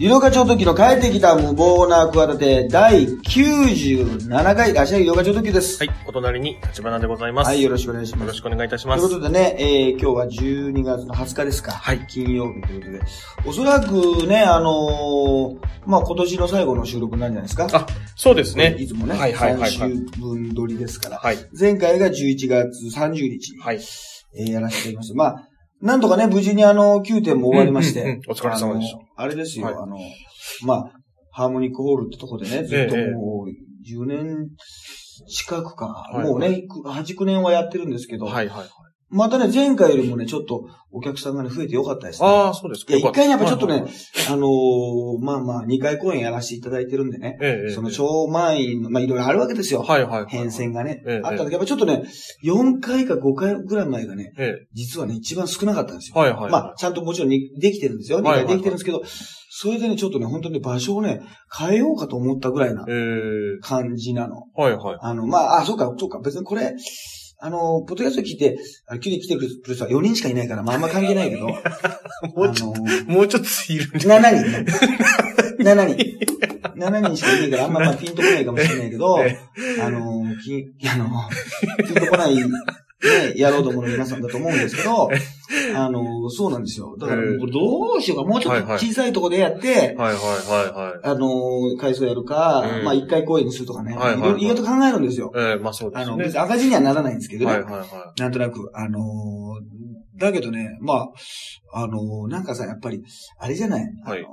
井の課長時の帰ってきた無謀な企て第97回、らっしゃい井の課長時です。はい、お隣に立花でございます。はい、よよろしくお願いします。ろしくお願いいたしというます。ことでね、えー、今日は12月の20日ですか。はい金曜日ということで。おそらくね、あのーまあ、今年の最後の収録なんじゃないですか。あ、そうですね。いつもね、はいはいはいはい3週分撮りですから。はい。前回が11月30日に、はい。えーやらせていました。まあ、なんとかね、無事にあの、9点も終わりまして。うんうんうん。お疲れ様でした。あれですよ、はい。あの、まあ、ハーモニックホールってとこでね、ずっとええ。もう、10年近くか、はいもうね、8、9年はやってるんですけど、はいはいはい。またね、前回よりもね、ちょっとお客さんがね、増えてよかったですね。ああ、そうですか。いや、一回ねやっぱちょっとねはいはいはい、あのーまあまあ、2回公演やらせていただいてるんでね、えその超満員の、まあいろいろあるわけですよ。はいはいはい。変遷がね、ええあった時、やっぱちょっとね、4回か5回ぐらい前がね、え実はね、一番少なかったんですよ。え。はいはいはい。まあ、ちゃんともちろんにできてるんですよ。2はいはい回できてるんですけど、それでね、ちょっとね、本当に場所をね、変えようかと思ったぐらいなええ。感じなの。はいはい。あの、まあ、あ、そうか、そうか、別にこれ、あの、ポッドキャスト聞いて、あの急に来てくれる人は4人しかいないから、まあ、あんま関係ないけど、もうちょあの、もうちょっといるんじゃ7人。7人。7人しかいないから、あんままあピンとこないかもしれないけど、えあの、き、あの、ピンとこない、ね、やろうと思う皆さんだと思うんですけど、あの、そうなんですよ。だから、どうしようか、もうちょっと小さいところでやって、はいはいはいはい。あの、回数やるか、うんまあ一回公演にするとかね、はいはいはいいろいろと考えるんですよ。ええ、まあそうであの、すね。別に赤字にはならないんですけどね。はいはいはなんとなく、あのーだけどね、まあ、あのーなんかさ、やっぱり、あれじゃない、あのはい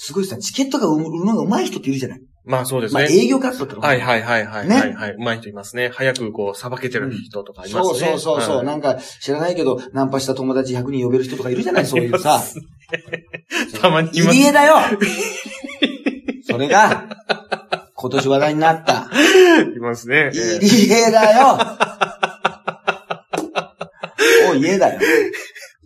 すごいさ、チケットが売るのが上手い人っているじゃないい。まあそうですまあね。営業活動ってのはいはいはいはい。ねはいはい。うまい人いますね。早くこう、さばけてる人とかいますね。そうそうそうそう、はいなんか知らないけど、ナンパした友達100人呼べる人とかいるじゃない？そういうさ。たまにいます入江だよそれが、今年話題になった。いますね。ええ入江だよおい、家だよ。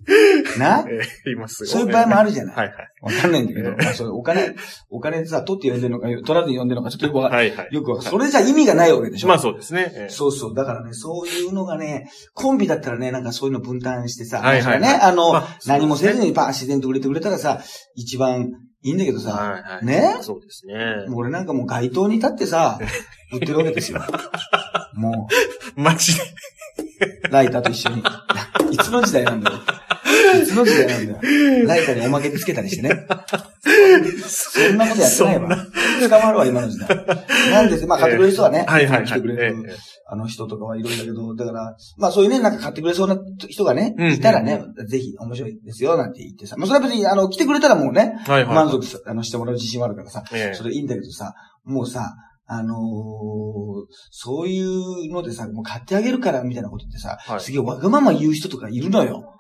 な？ええいますよ。そういう場合もあるじゃないはいはい。わかんないんだけど、えまあ、それお金、お金さ、取って呼んでるのか、取らずに呼んでるのか、ちょっとよくわかんない。はいはい。よくわかんない。それじゃ意味がないわけでしょ。まあそうですね。ええそうそう。だからね、そういうのがね、コンビだったらね、なんかそういうの分担してさ、はいはいはいね、あの、まあ何もせずにパーン自然と売れてくれたらさ、一番いいんだけどさ、はいはい。ね？そうですね。俺なんかもう街頭に立ってさ、売ってるわけですよ。もマジで。う、ライターと一緒に。いつの時代なんだよ。いつの時代なんだよ。ライターにおまけでつけたりしてね。そんなことやってないわ。捕まるわ、今の時代。なんですまあ買ってくれる人はね、はいはいはい。来てくれるええあの人とかはいるんだけど、だから、まあそういうね、なんか買ってくれそうな人がね、うんいたらね、ぜひ面白いですよ、なんて言ってさ。まあそれは別に、あの、来てくれたらもうね。満足さあのしてもらう自信はあるからさ、ええそれいいんだけどさ、もうさ、あのーそういうのでさ、もう買ってあげるからみたいなことってさ、はいすげえわがまま言う人とかいるのよ。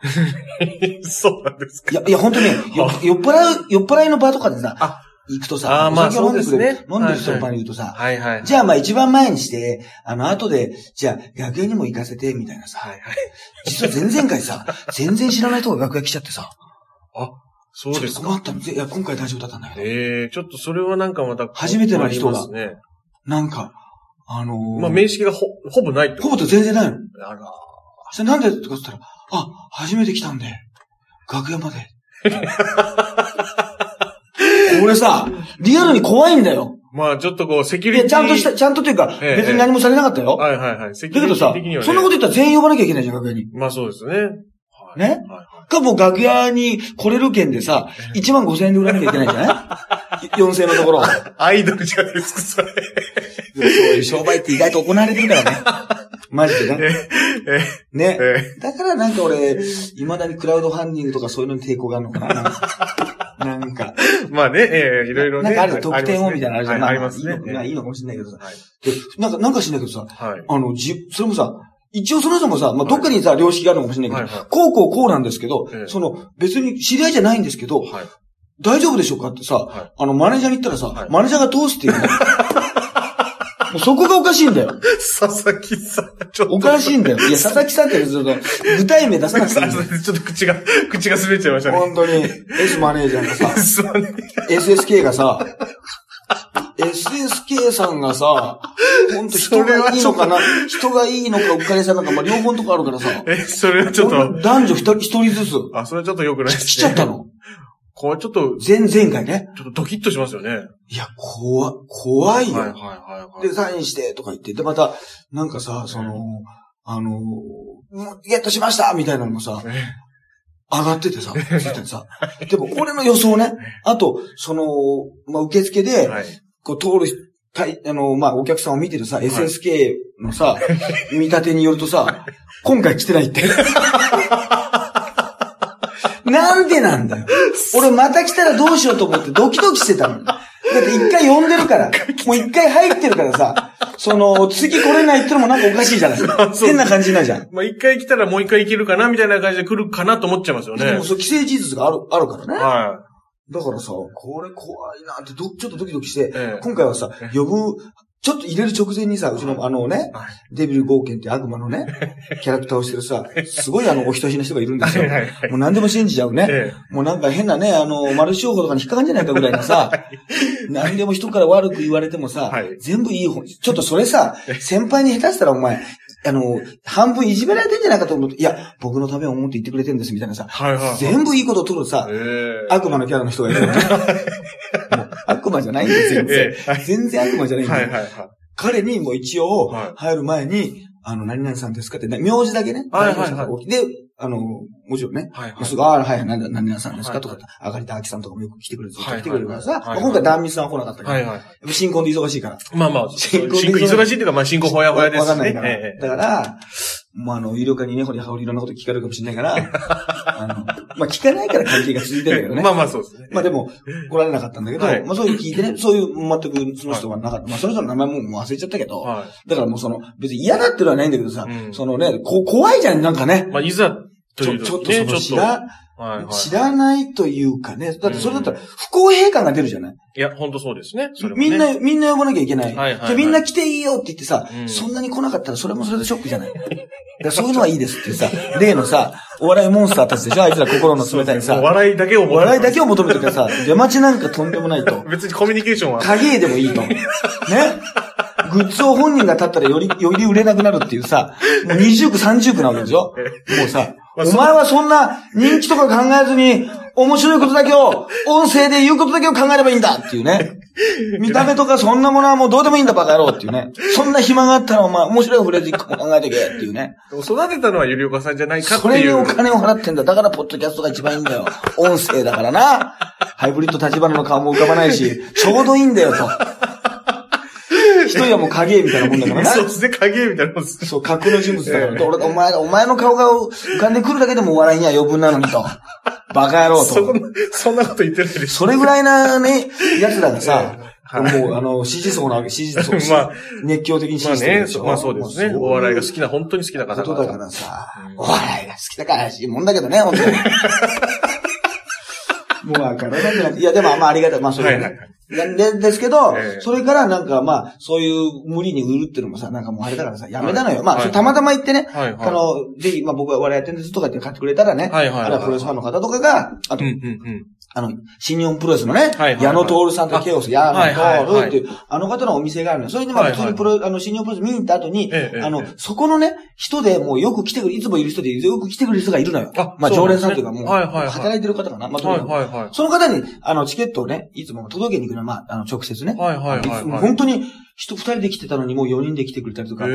そうなんですか。いや、いや、本当に、よ酔っ払う、酔っ払いの場とかでさあ、行くとさ、あーまあお酒を飲んでくれるね飲んでる人の場に言うとさ、はいはい。じゃあまあ一番前にして、あの後で、じゃあ楽屋にも行かせて、みたいなさ。はいはい。実は前々回さ、全然知らない人が楽屋来ちゃってさ、そうですか。困ったの。いや、今回大丈夫だったんだけど、ええちょっとそれはなんかまた。初めての人が。なんか、あのーまあ、面識がほ、ほぼないってほぼと全然ないの。あら。それなんでとか言ったら、あ、初めて来たんで、楽屋まで。俺さ、リアルに怖いんだよ。まあ、ちょっとこう、セキュリティ。ちゃんとした、ちゃんとというか、ええ別に何もされなかったよ。はいはいはい。セキュリティ的には、ね。そんなこと言ったら全員呼ばなきゃいけないじゃん、楽屋に。まあそうですね。はいね？はいはい。か、もう楽屋に来れる券でさ、1万5千円で売らなきゃいけないじゃない ?4000 円のところ。アイドルじゃないですか、それ。そういう商売って意外と行われてるからね。マジでね。えね。えだからなんか俺、未だにクラウドファンディングとかそういうのに抵抗があるのかな。なんか まあね、ええいろいろね。なんかある特典をみたいなのあるじゃん。はいありますねいい。のかもしれないけどさ。なんか、なんか知んないけどさ、はい。あの、じ、それもさ、一応その人もさ、まあ、どっかにさ、良識があるのかもしれないけど、こうこうこうなんですけど、ええその、別に知り合いじゃないんですけど、はい。大丈夫でしょうかってさ、はいあの、マネージャーに言ったらさ、はいマネージャーが通すっていうね。もうそこがおかしいんだよ。佐々木さん、ちょっと。おかしいんだよ。いや、佐々木さんってちょっと、具体名出さなくていいんだよ。ちょっと口が、口が滑っちゃいましたね。本当に、S マネージャーがさ、すまね SSK がさ、SSK さんがさ、ほんと人がいいのかな？人がいいのか、うっかりさんのか、まあ、両方のとこあるからさ、え、それはちょっと、男女一人一人ずつあ、それはちょっと良くないですね。来ちゃった。の？こう、ちょっと、前々回ね。ちょっとドキッとしますよね。いや、怖、怖いよ。はいはいはいはい。で、サインしてとか言って、で、また、なんかさ、その、あの、ゲットしましたみたいなのもさ、え上がっててさ、ついててさ。でも、俺の予想ね。あと、その、まあ、受付で、はい。こう通る人、たいあの、まあ、お客さんを見てるさ、SSK のさ、見立てによるとさ、今回来てないって。なんでなんだよ。俺また来たらどうしようと思ってドキドキしてたの。だって一回呼んでるから、もう一回入ってるからさ、その、次来れないってのもなんかおかしいじゃないそう変な感じになるじゃん。まあ、一回来たらもう一回行けるかなみたいな感じで来るかなと思っちゃいますよねでも。そう、既成事実がある、あるからね。はだからさ、これ怖いなってど、ちょっとドキドキして、ええ今回はさ、呼ぶ、ちょっと入れる直前にさ、うちのあのね、い。はい。デビル・ゴーケンって悪魔のね、キャラクターをしてるさ、すごいあの、お人しな人がいるんですよ。もう何でも信じちゃうね。えもうなんか変なね、あの、マルチ商法とかに引っかかんじゃないかぐらいのさ、何でも人から悪く言われてもさ、はい全部いい方ちょっとそれさ、先輩に下手したらお前、あの、半分いじめられてんじゃないかと思って、いや、僕のためを思って言ってくれてるんですみたいなさ、はいはいはい。全部いいことを取るさ、ええ悪魔のキャラの人がいる 悪魔じゃないんですよ、全然ええはい全然悪魔じゃないんだよ。はいはいはい。彼にも一応はい、入る前に、あの、何々さんですかって、ね、名字だけね。はいはいはいい。で、あの、もちろんね、はいはいすぐ、ああ、はい、何々何々さんですか？はいとか、あがりたあきさんとかもよく来てくれる、ずっとはい来てくれるからさ、今回、断密さんは来なかったけど、はいはい。新婚で忙しいから。まあまあ、新婚忙しいっていうか、まあ新婚ほやほやですね。わかんないから。ええだから、もうあの、有料化にね、ほりはほりいろんなこと聞かれるかもしれないから、あの、まあ聞かないから関係が続いてるんだけどね。まあまあそうですね。まあでも、来られなかったんだけど、はいまあそういう聞いてね、そういう全くその人はなかった。まあその人の名前も忘れちゃったけど、はだからもうその、別に嫌だっていうのはないんだけどさ、うんそのね、こ怖いじゃん、なんかねい。。まあいざとちょちょっとその知ら、はいはい。知らないというかね。だってそれだったら不公平感が出るじゃない、いや、本当そうですね。ねみんな、みんな呼ばなきゃいけない。はいはいはいじゃあみんな来ていいよって言ってさ、うんそんなに来なかったらそれもそれでショックじゃない？だそういうのはいいですってさ、例のさ、お笑いモンスターたちでしょあいつら心の冷たいさ。お笑いだけを求めて笑いだけを求めてからさ、出待ちなんかとんでもないと。別にコミュニケーションは。影絵でもいいと。ね？グッズを本人が立ったらより、より売れなくなるっていうさ、もう20区30区なわけでしょ もうさ、お前はそんな人気とか考えずに、面白いことだけを、音声で言うことだけを考えればいいんだっていうね。見た目とかそんなものはもうどうでもいいんだバカ野郎っていうね。そんな暇があったらお前面白いフレーズ一個も考えてけっていうね。育てたのはゆりおかさんじゃないかってそれいう。にお金を払ってんだ。だからポッドキャストが一番いいんだよ。音声だからな。ハイブリッド立花の顔も浮かばないし、ちょうどいいんだよと。一人はもう影絵みたいなもんだからな。そうですね、影みたいなもんです。そう、架空の人物だから。俺、お前、お前の顔が浮かんでくるだけでも笑いには余分なのにと。バカ野郎と。そんな、そんなこと言ってないです。それぐらいなね、奴らがさ、はいもう、あの、支持層なわけ、支持層、まあ熱狂的に支まあね持してるでしょ。、まあそうですね。お笑いが好きな、本当に好きな方ことだからさ、うんお笑いが好きだからしいもんだけどね、本当に。もうわからなくなって。いや、でも、まあ、ありがたい。まあ、それはねはいはいで、ですけど、ええ。それからなんか、まあ、そういう無理に売るっていうのもさ、なんかもうあれだからさ、やめたのよ。まあ、はい。たまたま言ってね、はい。はい。あの、ぜひ、まあ僕は笑いやってんですとか言って買ってくれたらね、はい。はい。はい。あるいはプロレスファンの方とかが、あと、うんうんうん。あの、新日本プロレスのね、矢野徹さんとケオス、矢野徹っていう、あの方のお店があるのよ。それでまあ普通にプロ、あの、新日本プロレス見に行った後に、ええあのええ、そこのね、人でもうよく来てくる、いつもいる人でよく来てくる人がいるのよ。あまあ常連さんというかもう、働いてる方かな。まあ。その方に、あの、チケットをね、いつも届けに行くのは、まあ、あの、直接ね。はいはいはい本当に、人二人で来てたのにもう四人で来てくれたりとか、もう、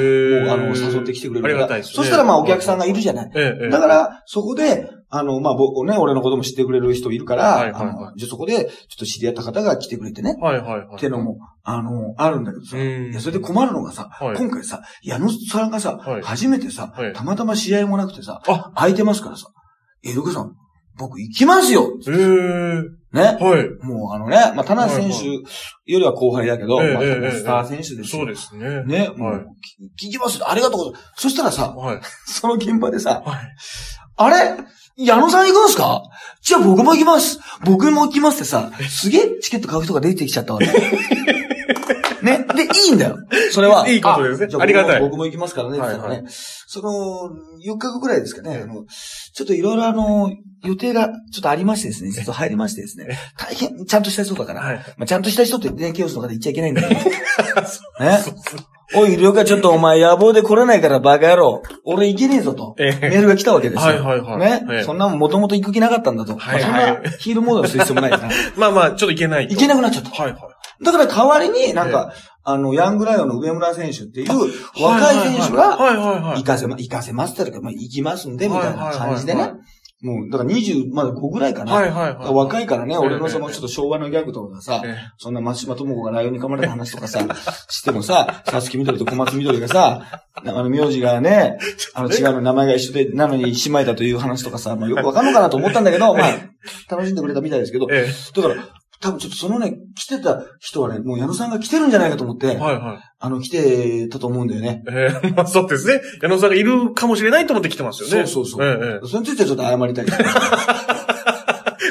あの、誘って来てくれるありがたいですねそしたらまあ、お客さんがいるじゃない。だから、そこで、あの、まあ、僕ね、俺のことも知ってくれる人いるから、はいはいはいあのじゃあそこで、ちょっと知り合った方が来てくれてね、はいはいはい。っていうのも、あの、あるんだけどさ、うんいや、それで困るのがさ、はい今回さ、矢野さんがさ、はい初めてさ、はいたまたま試合もなくてさ、あ空いてますからさ、え、ルカさん、僕行きますよええ。ね。はい。もうあのね、まあ、田中選手よりは後輩だけど、まあ、ええええスター選手ですよ。そうですね。ね、もう、はいき聞きますよ。ありがとうございます。そしたらさ、はい。その現場でさ、はい。あれ矢野さん行くんすか？じゃあ僕も行きます。僕も行きますってさ、すげえチケット買う人が出てきちゃったわけ。ね？で、いいんだよ。それは。いいことですねありがたい僕も行きますからね。って言ったらねはいその、4日後くらいですかね。あの、ちょっといろいろあの、予定がちょっとありましてですね。ちょっと入りましてですね。大変、ちゃんとした人だから。はい。まあ、ちゃんとした人ってね、ケオスの方言っちゃいけないんだけど。ね？おい、りょうかちょっとお前野望で来れないからバカ野郎。俺行けねえぞと。ええメールが来たわけですよ。はいはいはいね、ええそんなもんもともと行く気なかったんだと。はいはいまあそんなヒールモードにする必要もないから。まあまあ、ちょっといけないと。行けなくなっちゃった。はいはい。だから代わりになんか、あの、ヤングライオンの上村選手っていう若い選手が。行かせま、行かせますって言うか、まあ、行きますんで、みたいな感じでねはいはい。もう、だから20、まだ5ぐらいかな。はいはいはい。若いからね、ええ俺のそのちょっと昭和のギャグとかがさ、えそんな松島智子がライオンに噛まれた話とかさ、してもさ、佐々木みどりと小松みどりがさ、あの、名字がね、あの、違うの名前が一緒で、なのに姉妹だという話とかさ、まあよくわかんのかなと思ったんだけど、まあ、楽しんでくれたみたいですけど、え。だから、多分ちょっとそのね、来てた人はね、もう矢野さんが来てるんじゃないかと思って、えはいはい。あの、来てたと思うんだよね。ええまあそうですね。矢野さんがいるかもしれないと思って来てますよね。そうそうそうええそれについてはちょっと謝りたい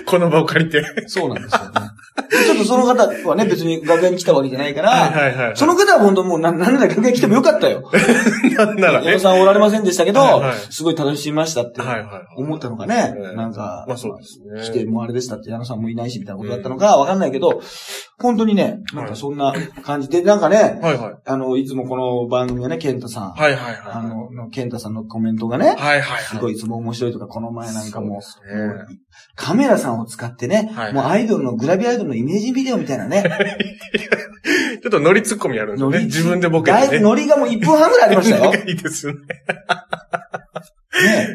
この場を借りて。そうなんですよね。ちょっとその方はね、別に楽屋に来たわけじゃないから、はいはいはい。その方は本当もうな、なんなら楽屋来てもよかったよ。なんならね。さんおられませんでしたけど、はいはいすごい楽しみましたってはいはい。思ったのがね、ええなんか、まあそうですね。来てもうあれでしたって矢野さんもいないしみたいなことだったのかわかんないけど、本当にね、なんかそんな感じで、なんかね、はいはい。あの、いつもこの番組はね、ケンタさん、はいはいはい。あの、のケンタさんのコメントがね、はいはいはい。すごいいつも面白いとか、この前なんかもねもうカメラさんを使ってね、はいもうアイドルのグラビアアイドルのイメージビデオみたいなね、ちょっとノリツッコミやるんですよね。ノリ自分でボケだいぶ。ノリがもう1分半ぐらいありましたよ。いいですよね。ね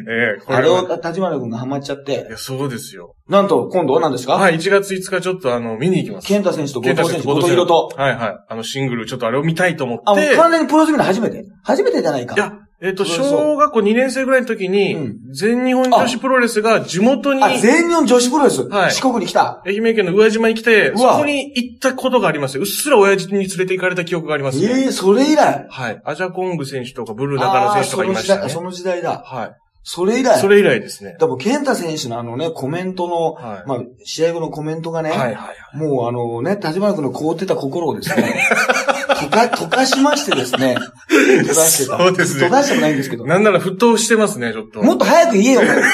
え えこあれをは立花君がハマっちゃってい、や、そうですよ。なんと今度は何ですか？はい、1月5日ちょっとあの、見に行きます。ケンタ選手と後藤選手、後後藤宏と。はいはい。あの、シングル、ちょっとあれを見たいと思って。あ、もう完全にプロレス見るの初めて？初めてじゃないか。いや、えっ、と、小学校2年生ぐらいの時に、うん全日本女子プロレスが地元に、あ、全日本女子プロレス、はい四国に来た？愛媛県の宇和島に来て、そこに行ったことがありますよ。うっすら親父に連れて行かれた記憶がありますね。ええそれ以来？はい。アジャコング選手とかブルー中野選手とかいましたね。その時代、その時代だ。はそれ以来？い。それ以来ですね。だから、ケンタ選手のあのね、コメントの、はい。まあ、試合後のコメントがね、はいはいはい。もうあのね、立花君の凍ってた心をですね、溶か、溶かしましてですね、溶かしてた。そうですね溶かしてもないんですけど。なんなら沸騰してますね、ちょっと。もっと早く言えよ、お前。行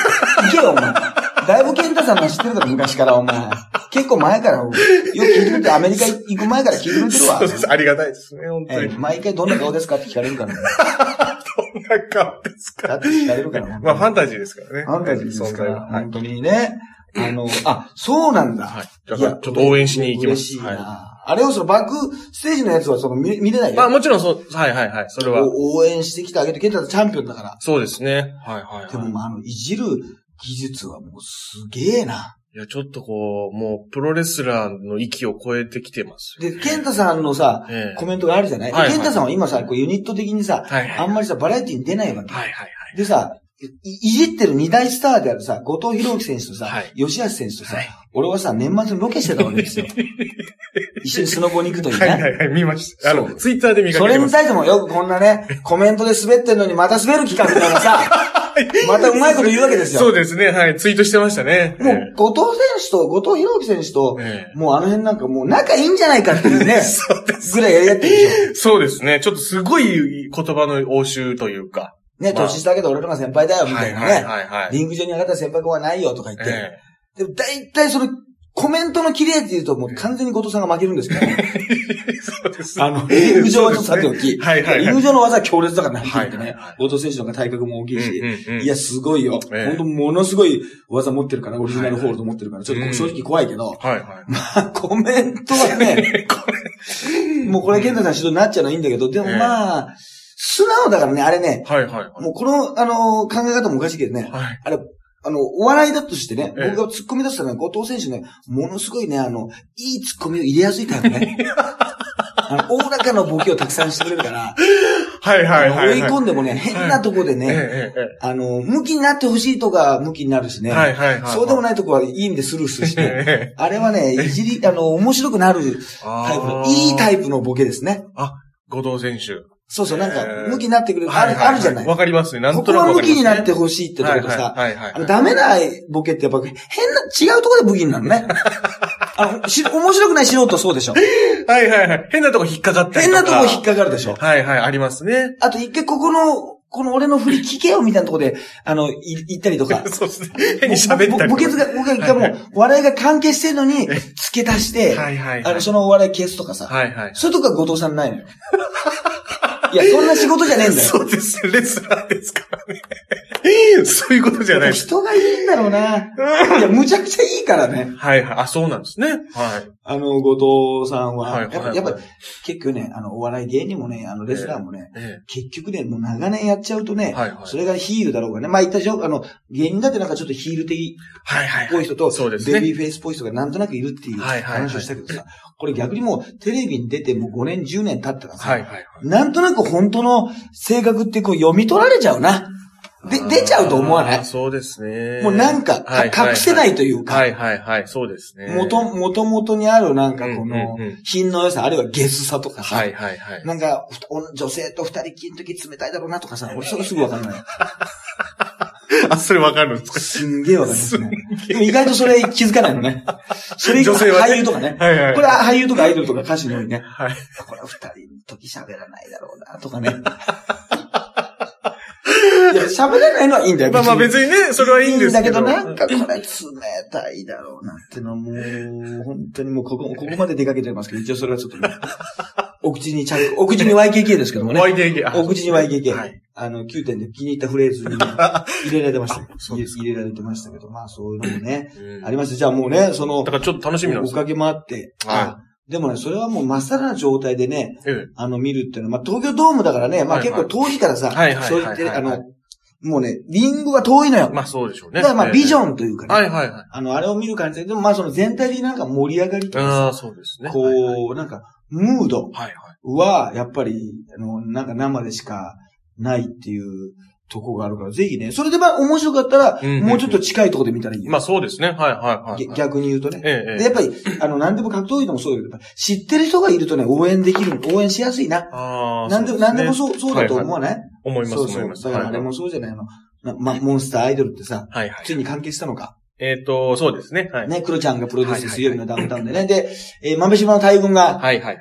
けよ、お前。だいぶケンタさんの知ってるだろ、昔から、お前。結構前から、よく聞いてくれて、アメリカ行く前から聞いてくれてるわそう。です。ありがたいですね、本当えに。え毎回どんな顔ですかって聞かれるからね。どんな顔ですかだって聞かれるから。まあ、ファンタジーですからね。ファンタジーですから。本当にね。あの、あ、そうなんだ。はい。だから、ちょっと応援しに行きます。嬉しいあれをそのバックステージのやつはその見見れないい。よ。まあ、もちろんそう、はいはいはい。それは。お応援してきてあげて、ケンタチャンピオンだから。そうですね。はいはいはい。でも、まあ、あの、いじる技術はもうすげえな。いや、ちょっとこう、もう、プロレスラーの域を超えてきてますよ。で、ケンタさんのさ、ええコメントがあるじゃない、はいはいケンタさんは今さ、こうユニット的にさ、はいはい。あんまりさ、バラエティに出ないわけ。はいはいはい。でさ、いいじってる二大スターであるさ、後藤弘樹選手とさ、はい吉橋選手とさ、はい俺はさ、年末にロケしてたわけですよ。一緒にスノボに行くというね。はいはいはい、見ました。あの、ツイッターで見かそけてます。れに対してもよくこんなね、コメントで滑ってんのにまた滑る企画みたいなさ、またうまいこと言うわけですよ。そうですね、はい、ツイートしてましたね。もう、後藤選手と、後藤弘樹選手と、ええもうあの辺なんかもう仲いいんじゃないかっていうね、そうです。ぐらいやり合ってるでしょ。そうですね。ちょっとすごい言葉の応酬というか。ね、まあ年下だけど俺らが先輩だよ、みたいなね。はいはいはいはい。リング上に上がった先輩後はないよとか言って。えでも大体その、コメントの綺麗って言うともう完全に後藤さんが負けるんですけど、えそうです。あの、リング上はちょっとさておき、はいはいはい。リング上の技は強烈だからね、はっきり言ってね。後藤選手の体格も大きいし、いや、すごいよ。ええ。本当ものすごい技持ってるから、オリジナルホールド持ってるから、ちょっと正直怖いけど、はいはい。まあ、コメントはね、もうこれ、ケンタさん指導になっちゃうのはいいんだけど、でもまあ、素直だからね、あれね、はいはい。もうこの、あの、考え方もおかしいけどね、はい。あれ、あの、お笑いだとしてね、ええ僕が突っ込み出したらね、後藤選手ね、ものすごいね、あの、いい突っ込みを入れやすいタイプね。あの、おおらかなボケをたくさんしてくれるから、はいはいはい。追い込んでもね、変なとこでえね、えええあの、向きになってほしいとか、向きになるしね、はいはいはい。そうでもい。ないとこはいい意味でスルーしね、ええあれはね、いじり、あの、面白くなるタイプの、いいタイイプのボケですね。プ。後藤選手。そうそう、なんかえ、ー向きになってくれる、ある、あるじゃない。わかりますね。なんことこは向なくわかりますねきになってほしいってところでさ、ダメなボケってやっぱ変な、違うところで武器になるのね。あの、し、面白くない素人そうでしょ。はいはいはい。変なとこ引っかかったり変。なとこ引っかかるでしょ。はいはい、ありますね。あと一回ここの、この俺の振り聞けよみたいなところで、あの、い言ったりとか。そうですね。変に喋ったりとか。ぼぼぼが、僕が一回もう、笑いが関係してるのに、付け足して、はいはいはい。あの、そのお笑い消すとかさ。はいはい。そういうとこは後藤さんないのよ。いや、そんな仕事じゃねえんだよ。そうです。レスラーですからね。そういうことじゃない。人がいいんだろうな。いや、むちゃくちゃいいからね。はいはい。あ、そうなんですね。はい。あの、後藤さんは。はいはいやっぱ、やっぱ結局ね、あの、お笑い芸人もね、あの、レスラーもね、え結局ね、もう長年やっちゃうとね、えはいはい。それがヒールだろうがね。まあ言ったでしょあの、芸人だってなんかちょっとヒール的はいはいはい。っぽい人と。ベビーフェイスっぽい人がなんとなくいるっていうはいはいはい話をしたけどさ、これ逆にもうテレビに出てもう5年、10年経ったらさ、はいはいはい。なんとなく本当の性格ってこう読み取られちゃうな。で、出ちゃうと思わない？そうですね。もうなんか、かはいはいはい隠せないというか、はいはいはい。そうですね。もと、もともとにあるなんかこのうんうんうん、品の良さ、あるいはゲスさとかさ、はいはいはい。なんか、女性と二人きりの時冷たいだろうなとかさ、俺それすぐわかんない。あ、それわかるんですか？すんげえわかりますね。でも意外とそれ気づかないのね。それ以外女性はね俳優とかね。はいはい。これは俳優とかアイドルとか歌手のようにね。はい。これは二人の時喋らないだろうな、とかね。いや、喋らないのはいいんだよ。まあまあ別にね、それはいいんですけど。だけど、なんかこれ冷たいだろうなってのはもう、本当にもうここ、ここまで出かけてますけど、一応それはちょっとね、お口に着、お口に YKK ですけどもね。YDK。あお口に YKK。はいあの、9点で気に入ったフレーズにね、入れられてましたそうですか入れられてましたけど、まあそういうのもね、うんあります。じゃあもうね、そのだ、からちょっと楽しみなんですよ。おかげもあって、はいあでもね、それはもうまっさらな状態でね、ええ。あの、見るっていうのは、まあ東京ドームだからね、まあ結構遠いからさ、はいはいそう言って、あの、もうね、リングは遠いのよ。まあそうでしょうね。だからまあビジョン。ンというかね、はいはいはい。あの、あれを見る感じで、でもまあその全体的になんか盛り上がりとあかあ、そうですね。さ、こはいはい、う、なんか、ムード。は、やっぱり、あの、なんか生でしかないっていうとこがあるから、ぜひね、それでまあ面白かったら、もうちょっと近いところで見たらいいよ。まあそうですね。はいはいはい。げ逆に言うとね。ええ、ええ。で、やっぱり、あの、何でも格闘技でもそうだけど、知ってる人がいるとね、応援できる、応援しやすいな。ああ。何でも、何でもそう、そうだと思わない？思います。思います。だからあれもそうじゃないの。なま、モンスターアイドルってさ、はいはい。ついに完結したのか？えっと、そうですね。はい。ね、クロちゃんがプロデュースはいはい水曜日のダウンタウンでね。で、えー、豆島の大群がはいはいはい。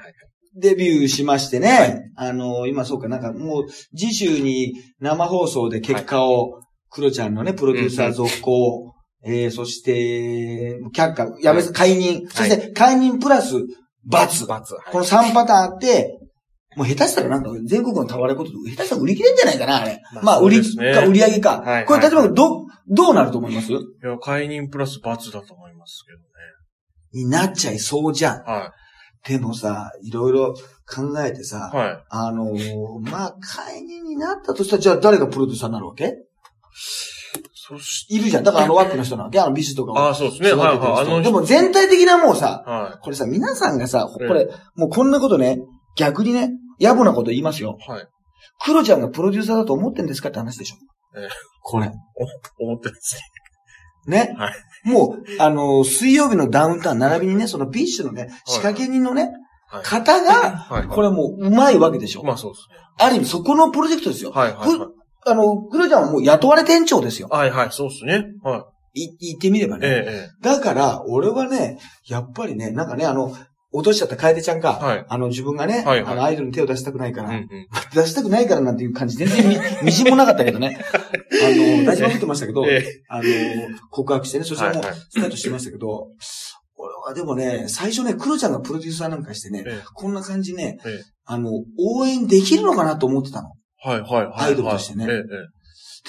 デビューしましてね。あのー今そうか、なんかもう、次週に生放送で結果を、クロちゃんのね、プロデューサー続行、えー、そして、却下、やめ、はい解任、そして解任プラス、罰。罰。はいこの3パターンあって、もう下手したらなんか全国のタワレコと下手したら売り切れんじゃないかな、あれ。まあまあ、売りか売り上げか。はいこれ、例えはいば、ど、どうなると思います？いや、解任プラス罰だと思いますけどになっちゃいそうじゃん。ね。はでもさ、いろいろ考えてさ、い。はい。あのーまあ、解任になったとしたら、じゃあ誰がプロデューサーになるわけ？そしいるじゃん。だからあの WACK の人なわけ？あの BiSH とかをああ、そうですね。はいはい。あのでも全体的なもうさ、はこれさ、皆さんがさ、こええれ、もうこんなことね、逆にね、野暮なこと言いますよ。い。はい。クロちゃんがプロデューサーだと思ってんですかって話でしょ。ええこれ。思ってます。ね。はいもう、あの、水曜日のダウンタウン並びにね、その BiSH のね、仕掛け人のね、はい。方が、はい。これもううまいわけでしょ。まあそうですね。ある意味そこのプロジェクトですよ。はいはいはい。あの、クロちゃんはもう雇われ店長ですよ。はいはい、そうですね。はい。い言ってみればね。ええ、えだから、俺はね、やっぱりね、なんかね、あの、落としちゃった楓ちゃんか、え。はい。あの、自分がね、はいはいあの、アイドルに手を出したくないから、うんうん。出したくないからなんていう感じ全然み、みじんもなかったけどね。あの、大事なこと言ってましたけど、ええ。あの、告白してね、そしてもうはいはいスタートしてましたけど、俺はでもね、最初ね、クロちゃんがプロデューサーなんかしてね、ええこんな感じね、ええあの、応援できるのかなと思ってたの。はいはいはい。アイドルとしてねええ、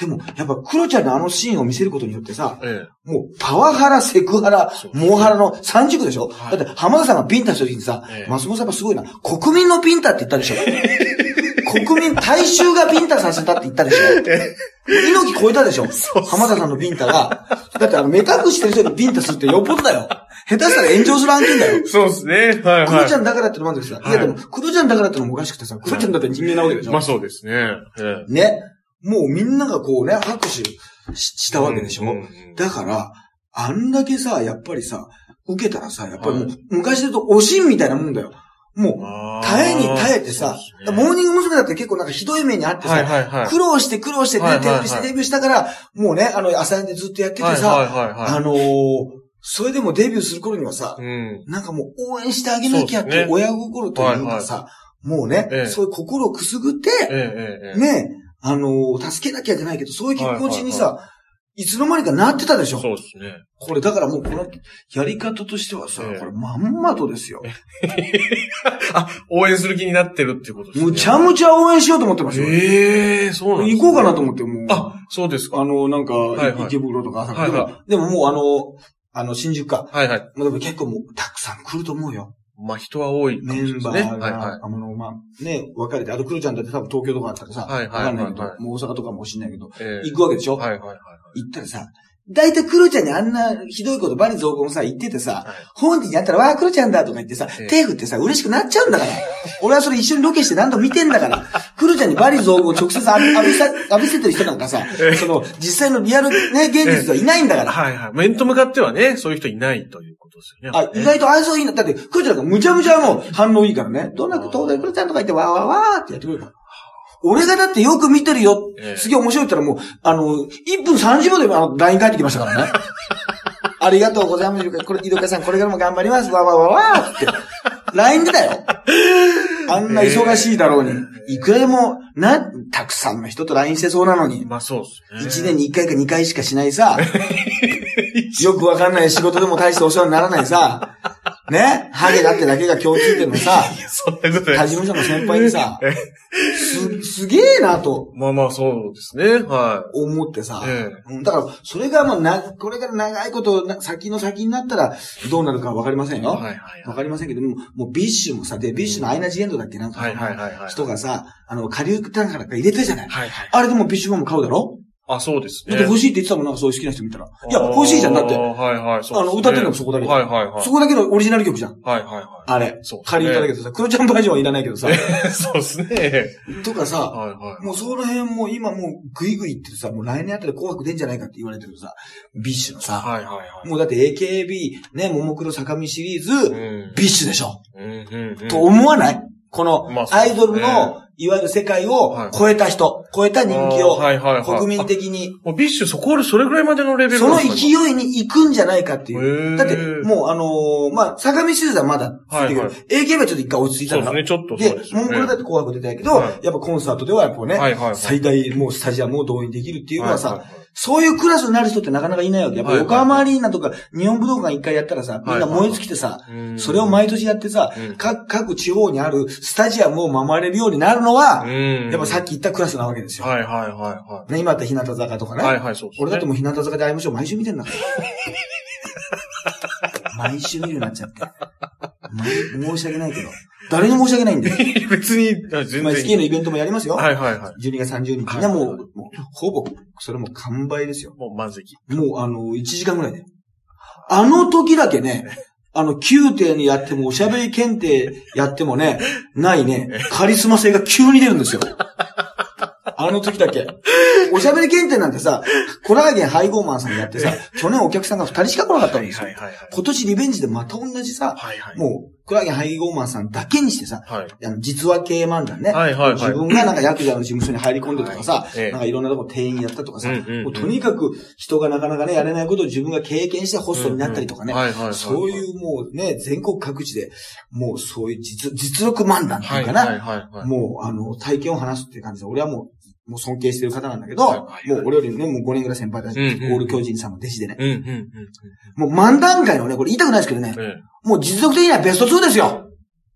でも、やっぱクロちゃんのあのシーンを見せることによってさ、ええ。えもう、パワハラ、セクハラモハラの三軸でしょ、はいだって、浜田さんがビンタした時にさ、ええ松本さんやっぱすごいな。国民のビンタって言ったでしょ？国民、大衆がビンタさせたって言ったでしょ？猪木超えたでしょ？浜田さんのビンタが。だってあの、目隠してる人にビンタするってよっぽどだよ。下手したら炎上する案件だよ。え。そうですね。はいクロちゃはんだからってのもあるんですよ。はいいやでも、クロちゃんだからってのもおかしくてさ、クロちゃんだって人間なわけでしい。ょ？まあそうですね。ええ。ね。もうみんながこうね、拍手ししたわけでしょ、うんうんうんだから、あんだけさ、やっぱりさ、受けたらさ、やっぱりもう、は昔で言うと、おしんみたいなもんだよ。もう、耐えに耐えてさ、ねモーニング娘。だって結構なんかひどい目にあってさ、はいはいはい。苦労して苦労してデビューしてデビューしたから、もうね、あの、朝でずっとやっててさ、はいはいはいはい。あのーそれでもデビューする頃にはさ、うん。なんかもう応援してあげなきゃっていうそうですね親心というかさ、もうね、ええそういう心をくすぐって、え。ね、あのー助けなきゃじゃないけど、そういう気持ちにさ、いつの間にかなってたでしょ？そうですね。これだからもうこのやり方としてはさ、ええこれまんまとですよ。あ、応援する気になってるっていうことですね。むちゃむちゃ応援しようと思ってますよ。ええそうなんですね行こうかなと思って、もう。あ、そうですか。あの、なんか、はいはい池袋とか朝はいはいでもでももうあの、あの、新宿か。はいはい。もうでも結構もう、たくさん来ると思うよ。まあ人は多いかもメ。ンバーが、はいはい。あの、まあ、ね、別れて、あとクルちゃんだって多分東京とかあったらさ、はいはいわかんないけど、はいはいもう大阪とかもしんないけど、ええ行くわけでしょ、はいはいはいはい。行ったらさ、だいたいクルちゃんにあんなひどいことバリ雑言さ、言っててさ、はい本人に会ったら、わあ、クルちゃんだとか言ってさ、ええ手振ってさ、嬉しくなっちゃうんだから。俺はそれ一緒にロケして何度も見てんだから。クルちゃんにバリ造語を直接浴びさ浴びせてる人なんかさ、ええその、実際のリアルね、現実ではいないんだから。はいはい。面と向かってはね、そういう人いないということですよね。あ、意外と愛想いいんだ。だって、クルちゃんなんかむちゃむちゃもう反応いいからね。どんな東大クルちゃんとか言って、わーわーわーってやってくれるから。俺がだってよく見てるよ。ええすげえ面白いって言ったらもう、あの、1分30秒であの LINE 返ってきましたからね。ありがとうございます。これ、井戸川さん、これからも頑張ります。わーわーわーわーって。LINE でだよ。あんな忙しいだろうに。いくらでも、な、たくさんの人と LINE してそうなのに。まあそうですね。1年に1回か2回しかしないさ。よくわかんない仕事でも大してお世話にならないさ。ね？ハゲだってだけが共通点のさ、そんなこと。他事務所の先輩にさ、え？す、すげえなとまあまあそうですね。は思ってさい。。えうんだから、それがもうな、これから長いこと、な先の先になったら、どうなるかわかりませんよ。えはいはいわかりませんけども、もう BiSH もさ、で、 BiSH のアイナ・ジ・エンドだっけなんか、はいはいはいはい。人がさ、あの、仮歌とかなんか入れてるじゃない。はいはい。あれでも BiSH ファンも買うだろ？あ、そうですね。だって欲しいって言ってたもん、なんかそういう好きな人見たら。いや、欲しいじゃん。だってはいはい。ねあの歌ってるのもそこだけはいはいはい。そこだけのオリジナル曲じゃん。はいはいはい。あれ。そうね仮歌だけどさ、クロちゃんバージョンはいらないけどさ。そうですね。とかさ、はいはい。もうその辺も今もうグイグイってさ、もう来年あたり紅白出んじゃないかって言われてるさ、BiSH のさ、はいはいはい。もうだって AKB、ね、ももクロ坂道シリーズ、うん BiSH でしょ、うんうんうん。と思わない？このアイドルの、いわゆる世界をはい超えた人、超えた人気を。国民的に、あ。もう BiSH そこ、それぐらいまでのレベルその勢いに行くんじゃないかっていう。だって、もうあのーまあ、坂道シリーズはまだついてるけど、はいは AKB はちょっと一回落ち着いたから。そうですね、ちょっとでそうです、よね。ももクロだって紅白出たけど、はいやっぱコンサートではやっぱね、はいはいはい最大もうスタジアムを動員できるっていうのはさ、はいはいはいそういうクラスになる人ってなかなかいないわけ。やっぱ横浜アリーナとか日本武道館一回やったらさ、みんな燃え尽きてさ、うんそれを毎年やってさ、うん各各地方にあるスタジアムを回れるようになるのは、うん。やっぱさっき言ったクラスなわけですよ。はいはいはいはね、今だって日向坂とかい。ね。はいはい、そう。俺だってもう日向坂で会いましょう毎週見てんだから。毎週見るようになっちゃって。毎 申し訳ないけど。誰に申し訳ないんだよ。別に、あ全まあ、然スキーのイベントもやりますよ。はいはいはい。12月30日いはもう、もう、ほぼ、それも完売ですよ。もう満席。もう、あの、1時間ぐらいで。あの時だけね、あの、宮廷にやっても、おしゃべり検定やってもね、ないね、カリスマ性が急に出るんですよ。あの時だけ。おしゃべり検定なんてさ、コラーゲン配合マンさんやってさ、去年お客さんが2人しか来なかったんですよ。はいはいはい。今年リベンジでまた同じさ、はいはい。もう、コラーゲン配合マンさんだけにしてさ、はい。あの実話系漫談ね。はいはいはい自分がなんかヤクザの事務所に入り込んでとかさ、は いええなんかいろんなとこ店員やったとかさ、うんうんうんもうとにかく人がなかなかね、やれないことを自分が経験してホストになったりとかね。はいはいはい。そういうもうね、全国各地で、もうそういう実、実力漫談ってはいいうかな。はいはいはい。もう、あの、体験を話すっていう感じで、俺はもう、もう尊敬してる方なんだけど、もう俺よりね、もう5年ぐらい先輩だし、うんうんうんオール巨人さんの弟子でね。もう漫談界のね、これ言いたくないですけどねもう実力的にはベスト2ですよ。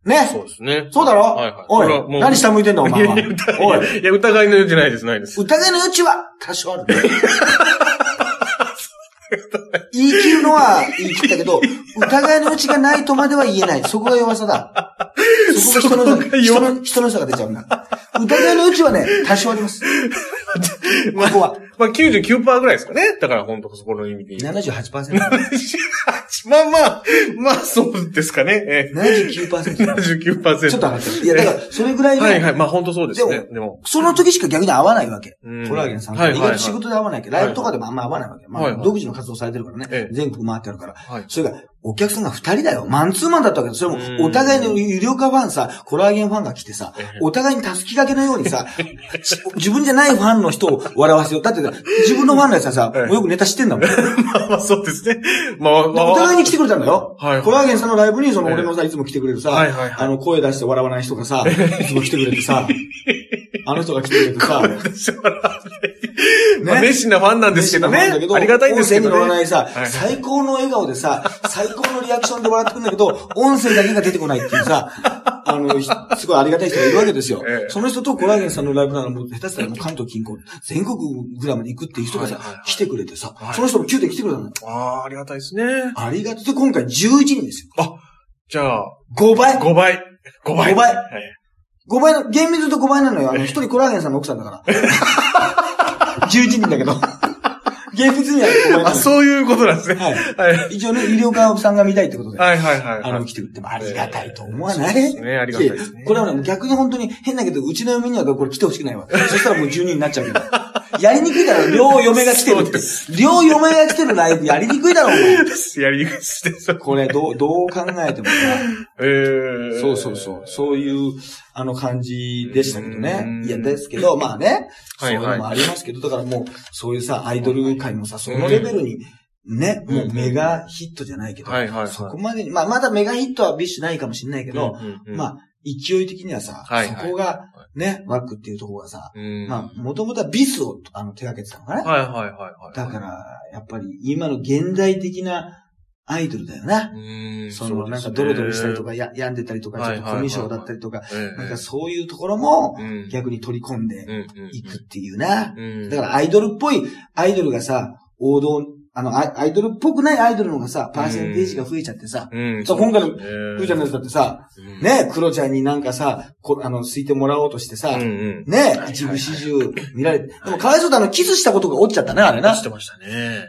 えね。そうですね。そうだろ？はいはい。おい、何下向いてんだお前は。いや、疑いの余地ないです、ないです。疑いの余地は多少ある。言い切るのは言い切ったけど、疑いの余地がないとまでは言えない。そこが弱さだ。そこが人の人の人の差が出ちゃうんだ。疑いの余地はね、多少あります。まあここは。まあ99%ぐらいですかね。だから本当そこの意味で言う。78%。まあまあ、まあそうですかね。ええ79%。79%。ちょっと上がってる。いや、だから、それぐらいね、はいはい。まあ本当そうですね。ででも。その時しか逆に合わないわけ。うんコラーゲンさん意外と仕事で合わないけど、ライブとかでもあんま合わないわけ。まあ、独自の活動されてるからねえ。え全国回ってあるから。はい。それが、お客さんが二人だよ。マンツーマンだったわけだ。それうんも、お互いの有料化ファンさ、コラーゲンファンが来てさええ、お互いに助けかけのようにさ、自分じゃないファンの人を笑わせよう。だって、自分のファンのやつはさ、ええもうよくネタ知ってんだもん。で まあまあそうですね。まあまあ。お互いに来てくれたんだよ。コラーゲンさんのライブに、そのええ俺のさ、いつも来てくれるさ、はいはいはいあの、声出して笑わない人がさ、いつも来てくれてさ、あの人が来てくれてさ、まあ熱心なファンなんですけどね。ありがたいんですけど音声に乗らなね。いさ、はい最高の笑顔でさ、最高のリアクションで笑ってくるんだけど、音声だけが出てこないっていうさ、あの、ひすごいありがたい人がいるわけですよ。ええその人とコラーゲンさんのライブならもう下手したらもう関東近郊、全国ぐらいまで行くっていう人がさ、はいはいはい来てくれてさ、はいその人も9で来てくれたの。ああ、ありがたいですね。ありがとう。で、今回11人ですよ。じゃあ、5倍。5倍。5倍。5倍はい5倍の、厳密と5倍なのよ。あの、一人コラーゲンさんの奥さんだから。11人だけど。厳密には5倍なのあ、そういうことなんですね。はい。はい。一応ね、医療科さんが見たいってことで。はいはいはいはい。あの、来てくれてもありがたいと思わない、そうですね、ありがたいですね。これはね、逆に本当に変だけど、うちの嫁にはこれ来てほしくないわ。そしたらもう12人になっちゃうけど。やりにくいだろ、両嫁が来てるってそう。両嫁が来てるライブやりにくいだろ、お前。やりにくいですね。これ、どう、どう考えてもさ。えーそうそうそう。そういう、あの感じでしたけどねう。んいや、ですけど、まあね。そうはいいうはいのもありますけど、だからもう、そういうさ、アイドル界もさ、そのレベルに、ね、うんもうメガヒットじゃないけど、はいはいはいそこまでに、まあまだメガヒットは BiSH ないかもしれないけど、うんうんうんまあ、勢い的にはさ、はいはいそこが、ね、 WACK っていうところがさ、うん。まあ、もともとは BiS をあの手掛けてたのかな、はいはいはいはい。だから、やっぱり今の現代的なアイドルだよな。うん、その、なんかドロドロしたりとか、や病んでたりとか、ちょっとコミュ障だったりとか、ええ。なんかそういうところもうん。逆に取り込んでいくっていうな。うん。だからアイドルっぽいアイドルがさ、王道、あの、アイアイドルっぽくないアイドルの方がさ、パーセンテージが増えちゃってさ、うんそう今回のふーちゃんのやつだってさ、うんね、クロちゃんになんかさ、こあの、すいてもらおうとしてさ、うんうん。ね、一部始終見られて。でもかわいそうだ、あの、キスしたことが落ちちゃったね、あれな出し。てましたね。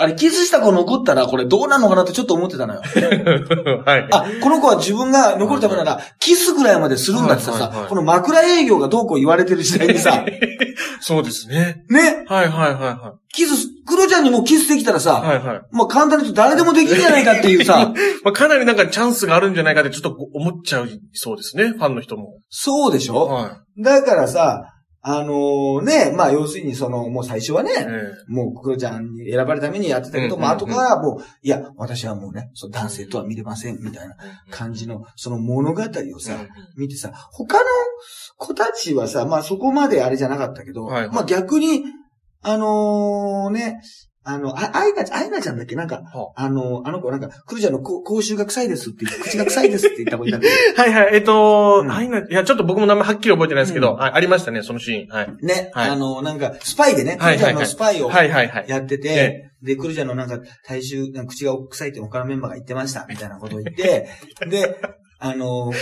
あれ、キスした子残ったら、これどうなるのかなってちょっと思ってたのよ。はい。あ、この子は自分が残るためなら、キスぐらいまでするんだってさはいはいはい、この枕営業がどうこう言われてる時代にさ、そうですね。ね、はいはいはいはキス、クロちゃんにもキスできたらい。さ、はいはい。まあ簡単に言うと誰でもできるんじゃないかっていうさ、まあ、かなりなんかチャンスがあるんじゃないかってちょっと思っちゃうそうですね。ファンの人も。そうでしょ？はだからさ、あのね、まあ要するにその、もう最初はねい。、え。もうクロちゃんに選ばれるためにやってたけど、うんまあ後からもう、いや、私はもうね、そう男性とは見れません、みたいなえ感じの、その物語をさ、うん。見てさ、他の子たちはさ、まあそこまであれじゃなかったけど、はいはい。まあ逆に、あのーね、あの、あ、あいなちゃん、あいなちゃんだっけ？なんか、はあ。の、あの子なんか、クルちゃんの口口臭が臭いですって言って、口が臭いですって言った子いたんはいはい。えっと、うん。はいな、いや、ちょっと僕も名前はっきり覚えてないですけど、ありましたね、そのシーン。はい。ど、ね、はい。あの、なんか、スパイでね、クルちゃんのスパイを。やってて、えで、クルちゃんのなんか、体臭、なんか口が臭いって他のメンバーが言ってました、みたいなことを言って、で、あの、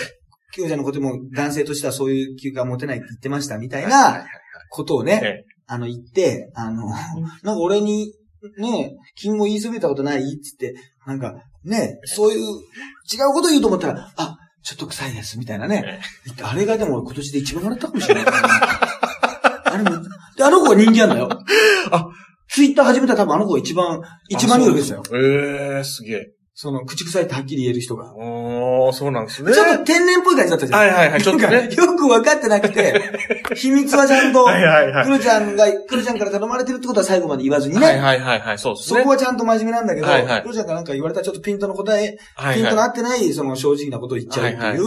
クルちゃんのことも男性としてはそういう休暇は持てないって言ってました、みたいなことをね、ええ。あの、言って、あの、なんか俺に、ね、君も言いそびれたことないっつって、なんか、ね、そういう、違うこと言うと思ったら、あ、ちょっと臭いです、みたいなね。あれがでも今年で一番笑ったかもしれない。あれも、で、あの子が人気あんだよ。あ、ツイッター始めたら多分あの子が一番、一番人気ですよ。ええすげえ。その、口臭いってはっきり言える人が。おー、そうなんですね。ちょっと天然っぽい感じだったじゃん。はいはいはいちょっとねよく分かってなくて、秘密はちゃんと、はいはいはい。クロちゃんが、クロちゃんから頼まれてるってことは最後まで言わずにね。はいはいはいはい、そうですそね。こはちゃんと真面目なんだけど、はいはいクロちゃんがなんか言われたらちょっとピントの答え、ピンはいはいトの合ってない、その正直なことを言っちゃうってはいいう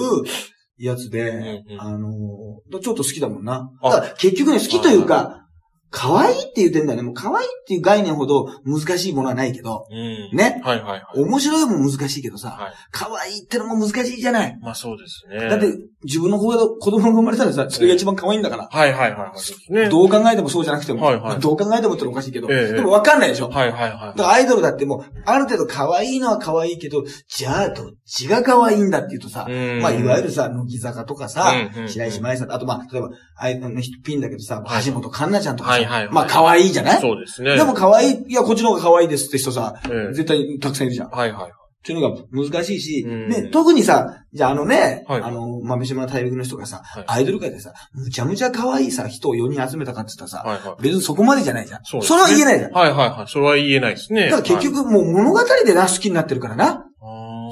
やつで、うんうんあのー、ちょっと好きだもんな。あだから結局ね、好きというか、可愛いって言ってんだよね。もう可愛いっていう概念ほど難しいものはないけど、うん。ね。はいはいはい。面白いも難しいけどさ、はい。可愛いってのも難しいじゃない？まあそうですね。だって、自分の子供が生まれたらさ、それが一番可愛いんだから。はいはいはい。そうですね。どう考えてもそうじゃなくても、はいはいどう考えてもってのおかしいけど、ええでも分かんないでしょ？はいはいはいだからアイドルだってもう、ある程度可愛いのは可愛いけど、じゃあどっちが可愛いんだって言うとさ、うんまあいわゆるさ、乃木坂とかさ、うんうん白石麻衣さん、あとまあ、例えば、あいのピンだけどさ、はい橋本環奈ちゃんとかさ、はいはいはいまあ可愛いじゃない？そうですね。でも可愛い、いや、こっちの方が可愛いですって人さ、ええ絶対たくさんいるじゃん。っはいはい。ていうのが難しいし、うんね、特にさ、じゃああのね、はいあの、豆島大陸の人がさ、はいアイドル界でさ、むちゃむちゃ可愛いさ、人を4人集めたかって言ったらさ、はいはい。別にそこまでじゃないじゃん。そうですそれは言えないじゃん。はいはいはい。それは言えないですね。だから結局もう物語でな好きになってるからな。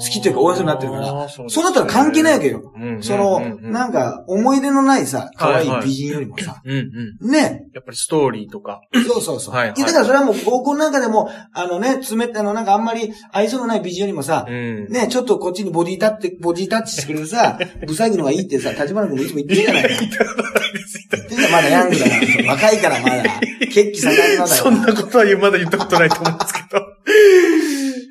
好好きっていうか応援するようになってるかららそうなったら関係ないわけよ。うんその、うんなんか、思い出のないさ、可愛い美人よりもさ、うんうん。ね。やっぱりストーリーとか。そうそうそう。はいだからそれはもう合コンなんかでも、あのね、冷たいの、なんかあんまり愛想のない美人よりもさ、うん。ね、ちょっとこっちにボディタッチ、ボディタッチしてくれるさ、ブサイクのがいいってさ、立花君もいつも言ってるじゃないか。言ってるじゃんまだヤングだから。若いからまだ。血気盛んなのよ。そんなことはまだ言ったことないと思うんですけど。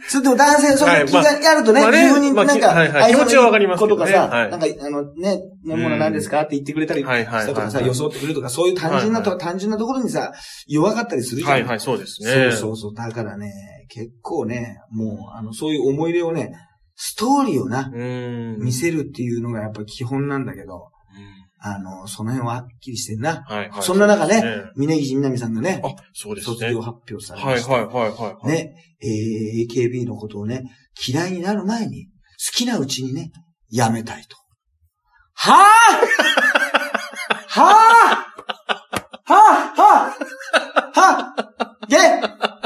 それでも男性、その気がはいやるとね、自分にまあなんか、気持ちはわかりますけどねことかなんか、あのね、飲み物何ですかって言ってくれたりしたとかさ、装ってくれるとか、そういう単純なと、はい単純なところにさ、弱かったりするじゃん。はいはい、そうですね。そうそうそう。だからね、結構ね、もう、あの、そういう思い出をね、ストーリーをな。見せるっていうのがやっぱり基本なんだけど、あの、その辺ははっきりしてんな。はいはい。そんな中ね峯岸みなみさんがね、あ、そうですね。卒業発表されました。はいはいはいはい。ね、えー AKB のことをね、嫌いになる前に、好きなうちにね、やめたいと。はぁ はぁはぁはぁはぁゲイ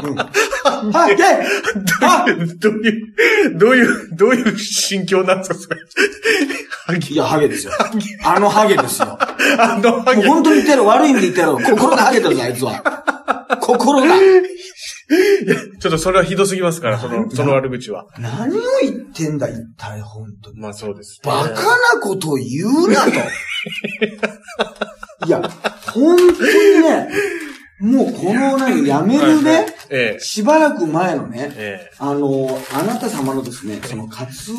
うん。はぁゲイはどういう、どういう、どういう心境なんですか、それ。いや、ハゲですよ。あのハゲですよ。あのハゲ。もう本当に言ってやろう。悪い意味で言ってやろう。心がハゲてるぞ、あいつは。心が。ちょっとそれはひどすぎますから、その、その悪口は。何を言ってんだ、一体、本当に。まあそうですね。バカなこと言うなと。いや、本当にね、もうこの何、やめるね、ええ。しばらく前のね、えあの、あなた様のですね、その活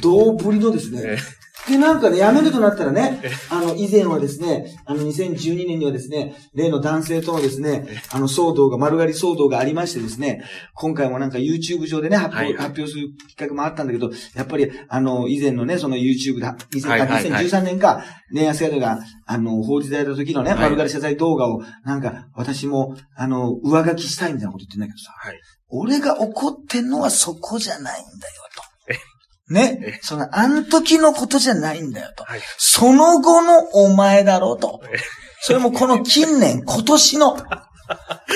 動ぶりのですえ。えね、で、なんかね、辞めるとなったらね、あの、以前はですね、あの、2012年にはですね、例の男性とのですね、あの、騒動が、丸刈り騒動がありましてですね、今回もなんか YouTube 上でね、発表、はいはい。発表するきっかけもあったんだけど、やっぱり、あの、以前のね、その YouTube だ、2000はいはいはい。2013年か、恋愛制度が、あの、報じられた時のね、はい。丸刈り謝罪動画を、なんか、私も、あの、上書きしたいみたいなこと言ってんだけどさ、はい。俺が怒ってんのはそこじゃないんだよ。ね。その、あの時のことじゃないんだよと。はい。その後のお前だろうとえ。それもこの近年、今年の。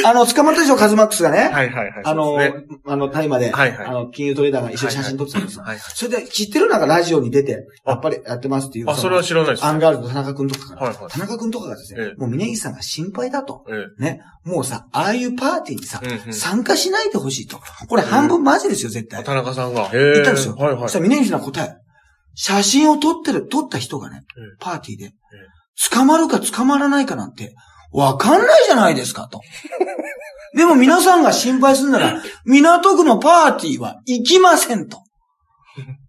あの、捕まったでしょ、カズマックスがね。はいはいはい。あの、あの、大麻で、はいはいあの、金融トレーダーが一緒に写真撮ってたんですよ。はいはい。それで、知ってる？なんかラジオに出て、あやっぱりやってますっていう。あ、それは知らないです。アンガールズの田中くんとかはいはい田中くんとかがですね、ええもう峯岸さんが心配だと。えね。もうさ、ああいうパーティーにさ。参加しないでほしいと。これ半分マジですよ、絶対。田中さんが。言ったんですよ。はいはいそした。ら峯岸の答え。写真を撮ってる、撮った人がねええ、パーティーで、捕まるか捕まらないかなんて、わかんないじゃないですか、と。でも皆さんが心配するなら、港区のパーティーは行きませんと。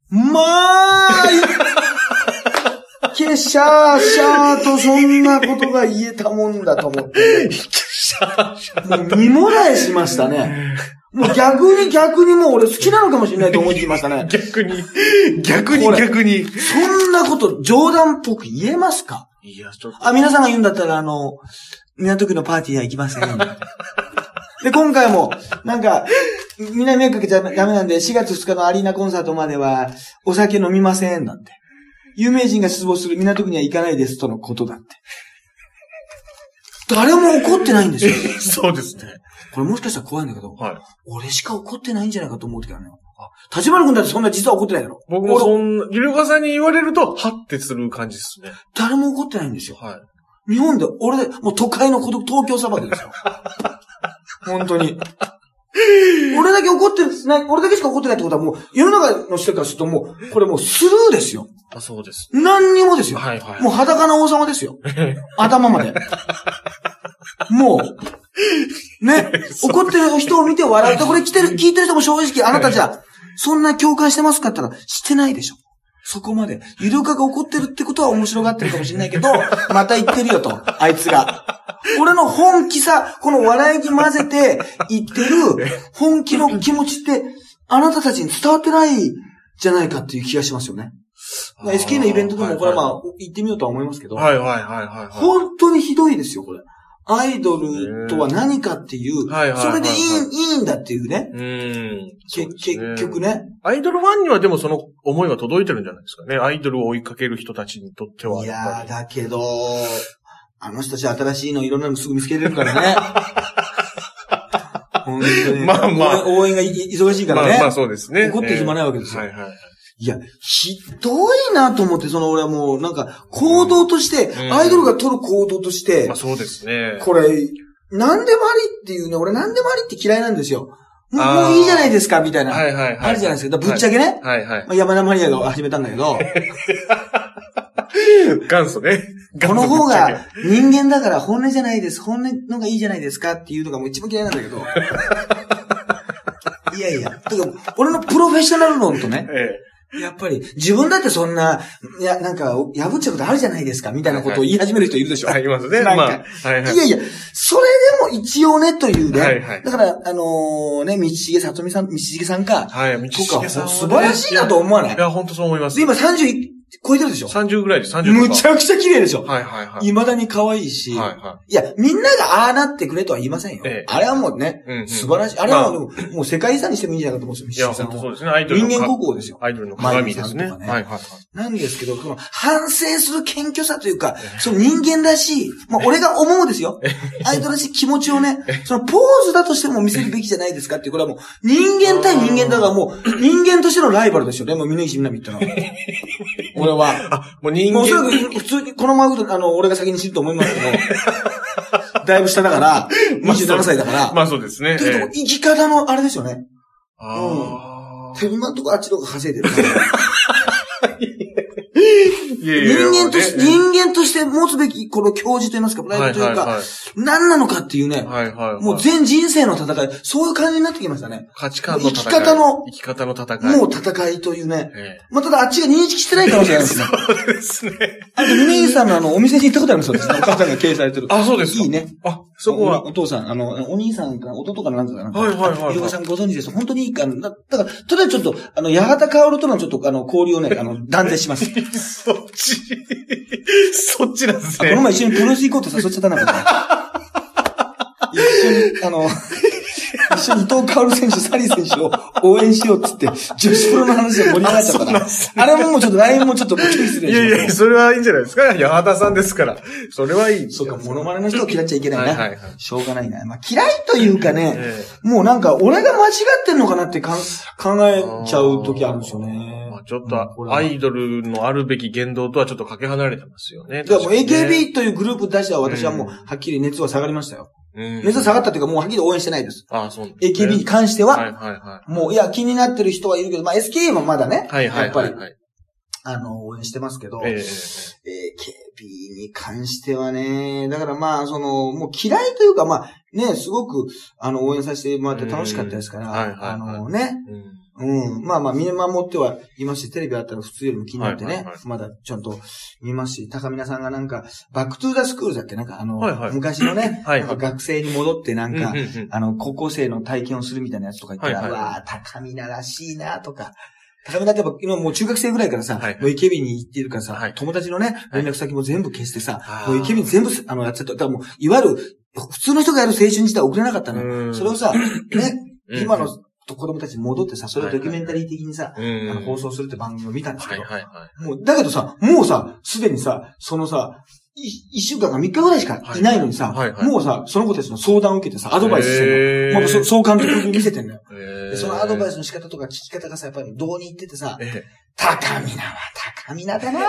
まあ、けしゃーしゃーとそんなことが言えたもんだと思って、もう見もらえしましたね。もう逆に逆にもう俺好きなのかもしれないと思ってきましたね。逆に、逆に逆に。そんなこと冗談っぽく言えますか？いや、ちょっと。あ、皆さんが言うんだったら、あの、港区のパーティーには行きません。で、今回も、なんか、みんなに迷惑かけちゃダメなんで、4月2日のアリーナコンサートまでは、お酒飲みません、なんて。有名人が出没する港区には行かないです、とのことだって。誰も怒ってないんですよ。そうですね。これもしかしたら怖いんだけど、はい。俺しか怒ってないんじゃないかと思う時あるのよ。あ、立花君だってそんな実は怒ってないだろ。僕もそんな、ゆりおかさんに言われると、はってする感じですね。誰も怒ってないんですよ。はい。日本で、俺で、もう都会の孤独、東京砂漠ですよ。本当に。俺だけ怒ってる、な俺だけしか怒ってないってことはもう、世の中の人からするともう、これもうスルーですよ。あ、そうです。何にもですよ。はいはい。もう裸の王様ですよ。頭まで。もう、ね、怒ってる人を見て笑うと、これ来てる、聞いてる人も正直、あなたじゃ、そんな共感してますかって言ったら、してないでしょ。そこまで。ゆるかが怒ってるってことは面白がってるかもしれないけど、また言ってるよと、あいつが。俺の本気さ、この笑いに混ぜて言ってる本気の気持ちって、あなたたちに伝わってないじゃないかっていう気がしますよね。まあ SK のイベントでもこれはまあ、行ってみようとは思いますけど、はいはいはいはいはい。本当にひどいですよ、これ。アイドルとは何かっていう、はいはいはいはいそれでいい、いいんだっていうね。うーん。結局ね。アイドルファンにはでもその思いは届いてるんじゃないですかね。アイドルを追いかける人たちにとっては。いやー、だけど、あの人たち新しいのいろんなのすぐ見つけれるからね。まあまあ応援がい忙しいりからね。まあまあそうですね。怒って暇ないわけですよはいはい。いや、ひどいなと思って、その俺はもう、なんか、行動として、うんアイドルが取る行動として、まあそうですね。これ、何でもありっていうね、俺何でもありって嫌いなんですよ。もうもういいじゃないですか、みたいな。はいはいはい。あるじゃないですか。ぶっちゃけね。はいはい。まあ、山田マリアが始めたんだけど、元祖ね。この方が人間だから本音じゃないです。本音のがいいじゃないですかっていうのがもう一番嫌いなんだけど。いやいや。俺のプロフェッショナル論とねけ、えやっぱり自分だってそんな、いや、なんか、破っちゃうことあるじゃないですか、みたいなことを言い始める人いるでしょ。え。ありますね。なんかまあ、はいはいい。やいや、それでも一応ね、というね。はいはいだから、あのーね、道重里美さん、道重さんか、はい、道重さんはね素晴らしいなと思わない？いや、本当そう思います。で今31超えてるでしょ？30ぐらいです、30とか。むちゃくちゃ綺麗でしょ？はいはいはい。未だに可愛いし、はいはいや、みんながああなってくれとは言いませんよ。ええあれはもうね、うんうん素晴らしい。あれはもう,、もう世界遺産にしてもいいんじゃないかと思うんですよ、いや、そうですね。アイドルの人間か国宝ですよ。アイドルの鏡ですね。ねはいはいはい。なんですけど、この反省する謙虚さというか、その人間らしい、まあ俺が思うですよ。アイドルらしい気持ちをね、そのポーズだとしても見せるべきじゃないですかっていう、これはもう人間対人間だからもう人間としてのライバルですよね、もう峯岸みなみってのは。俺は。あ、もう人もうおそら間。く普通にこのままあの、俺が先に死ぬと思いますけど、だいぶ下だから、27歳だから。まあそうですね。だけど、ええ生き方のあれですよね。あ手今のところあっちの方が稼いでる。人間とし、もうね人間として持つべき、この教授といいますか、プライドというか、何なのかっていうね。もう全人生の戦い、そういう感じになってきましたね。価値観の戦い。生き方の生き方の戦い。もう戦いというね。ええ。まあ、ただあっちが認識してないかもしれないですね。そうですね。あと、峰岸さんのあの、お店に行ったことあるそうですね。お母さんが経営されてる。あ、そうですか。いいね。あ、そこはお。お父さん、あの、お兄さんか、弟かなんかかな。はいはいはいはいいろさんご存知です。本当にいいかな。だだから、とりあえずちょっと、あの、八幡薫とのちょっと、あの、交流をね、あの、断絶します。ち、そっちなんですあこのね。前一緒にプロレス行こうって誘っちゃったな、一緒に、あの、一緒に伊藤薫選手、サリー選手を応援しようっつって、女子プロの話で盛り上がっちゃったから。あれももうちょっと LINE もちょっと注意するいやいや、それはいいんじゃないですか。八幡さんですから。それはいい。そうか、モノマネの人を嫌っちゃいけないな。はいはいはいしょうがないな。まあ、嫌いというかね、えもうなんか、俺が間違ってんのかなってかん考えちゃう時あるんですよね。まあちょっと、アイドルのあるべき言動とはちょっとかけ離れてますよね。だからもう AKB というグループに対しては私はもう、うんはっきり熱は下がりましたよ。うん。熱は下がったっていうか、もうはっきり応援してないです。ああ、そう AKB に関しては、はいはいはもう、いや、気になってる人はいるけど、まあ、SKA もまだね、い。はいはいやっぱり、はいはい。あの、応援してますけど、ええええ。AKB に関してはね、だからまあ、その、もう嫌いというか、まあ、ね、すごく、あの、応援させてもらって楽しかったですから、うん。はいはいはい。あのね、えうんうん。まあまあ、見守ってはいますし、テレビあったら普通よりも気になってね、はいはいはい。まだちゃんと見ますし、高見さんがなんか、 Back to the School だっけ？なんかあの、はいはい。昔のね、はいはい。学生に戻ってなんか、うんうんうんあの、高校生の体験をするみたいなやつとか言ったら、はいはい。はいうわー、たかみならしいなとか、高見だって今もう中学生ぐらいからさ、はいはい。もうイケビに行ってるからさ、はい。友達のね、連絡先も全部消してさ、もうイケビに全部あのやってた。だからもう、いわゆる、普通の人がやる青春時代送れなかったのよ。うん。それをさ、ね、うん。今の子供たちに戻ってさ、それをドキュメンタリー的にさ、うんあの放送するって番組を見たんですけど、はいはいはい。もう、だけどさ、もうさ、すでにさ、そのさ、い一週間か三日ぐらいしかいないのにさ、はいはいもうさ、その子たちの相談を受けてさ、アドバイスしてるの。もうそ総監督に見せてんだよ。そのアドバイス。スの仕方とか聞き方がさ、やっぱりどうに言っててさ、え高見なは高見なだな。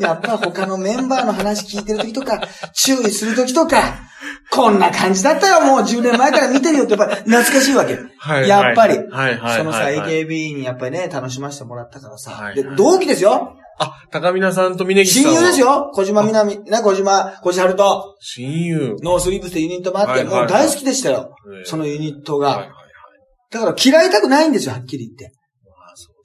やっぱ他のメンバーの話聞いてる時とか、注意する時とか、こんな感じだったよ、もう10年前から見てるよってやっぱり懐かしいわけ。はい。やっぱり。はい。そのさ、AKB にやっぱりね、楽しませてもらったからさ。はい。で、同期ですよ。あ、高見さんと峯岸さんは？親友ですよ。小島みなみ、ね、小島、小島春と、親友。ノースリーブスってユニットもあって、もう大好きでしたよ。ええ。そのユニットが。はい。はい。はい。だから嫌いたくないんですよ、はっきり言って。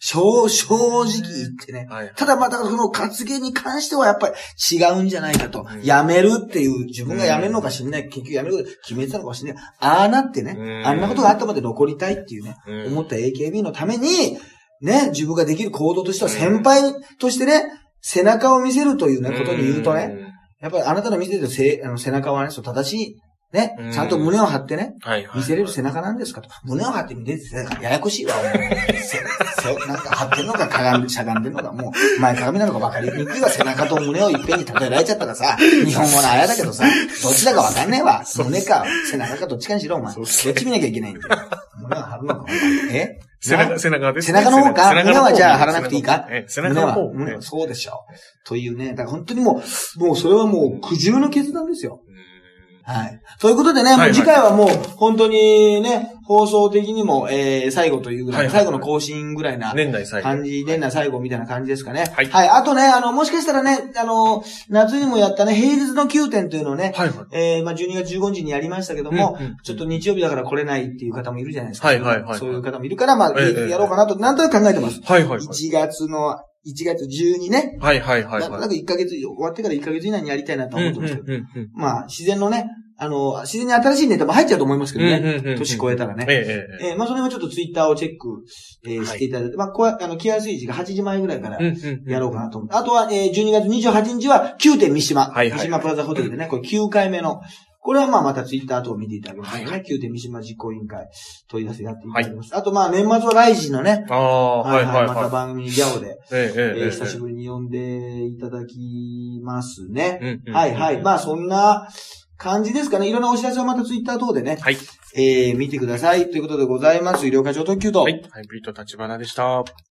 正、正直言ってね。うはい。ただまあ、だからその発言に関してはやっぱり違うんじゃないかと。うんやめるっていう、自分がやめるのか知んない、結局やめること決めてたのかもしれない。ああなってね、うんあんなことがあったまで残りたいっていうね、うん思った AKB のために、ね、自分ができる行動としては先輩としてね、背中を見せるというね、ことに言うとね、やっぱりあなたの見てるせあの背中はね、そう正しい、ねうん、ちゃんと胸を張ってね。見せれる背中なんですかと。胸を張って見れる背中、ややこしいわ、もう。せ、せ、なんか張ってんのか、かがんで、しゃがんでんのか、もう、前鏡なのか分かりにくいわ、背中と胸をいっぺんに例えられちゃったらさ、日本語のあやだけどさ、どっちだか分かんねえわ。胸か、背中かどっちかにしろ、お前。どっち見なきゃいけないんだよ。胸を張るのか、え？背中、な？背中です背ね。中の方か？背中の方胸はじゃあ張らなくていいか？ええ背中の方。胸は、えうん、そうでしょう。というね、だから本当にもう、もうそれはもう苦渋の決断ですよ。えはい。ということでね、はいはい次回はもう、本当にね、放送的にも、えー、最後というぐらい、はいはい最後の更新ぐらいな年内最後。感じ、年内最後みたいな感じですかね。はいはい。あとね、あの、もしかしたらね、あの、夏にもやったね、平日の9点というのをね、はいはい。えー、まあ、12月15日にやりましたけども、うんうんちょっと日曜日だから来れないっていう方もいるじゃないですか。はいはいはいはいそういう方もいるから、まあ、ええやろうかなと、なんとなく考えてます。はいはいはい。1月の、1月12ね。はいはいはいなんとなはい。く1ヶ月、終わってから1ヶ月以内にやりたいなとうんうん思ってますけど。うんうん。まあ、自然のね、あの、自然に新しいネタも入っちゃうと思いますけどね。うんうんうんうん年越えたらね。ええええ。えーまあ、それもちょっとツイッターをチェック、えーはいしていただいて、まあ、こうやあの、気安い時が8時前ぐらいからうんうん。やろうかなと思って。あとは、えー12月28日は9点三島。はいはい三島プラザホテルでね、これ9回目の。これはまあまたツイッター等を見ていただけますね。はい9点三島実行委員会問い出せやっていただきます。あとまあ年末はライジンのね、ああ、はいはいまたは番組にギャオで、い。ええええ久しぶりに呼んでいただきますね。うんうんはいはい。まあそんな感じですかね。いろんなお知らせをまたツイッター等でね、はい。えー見てください。ということでございます。医療課長特急と。はい。ハイブリッド立花でした。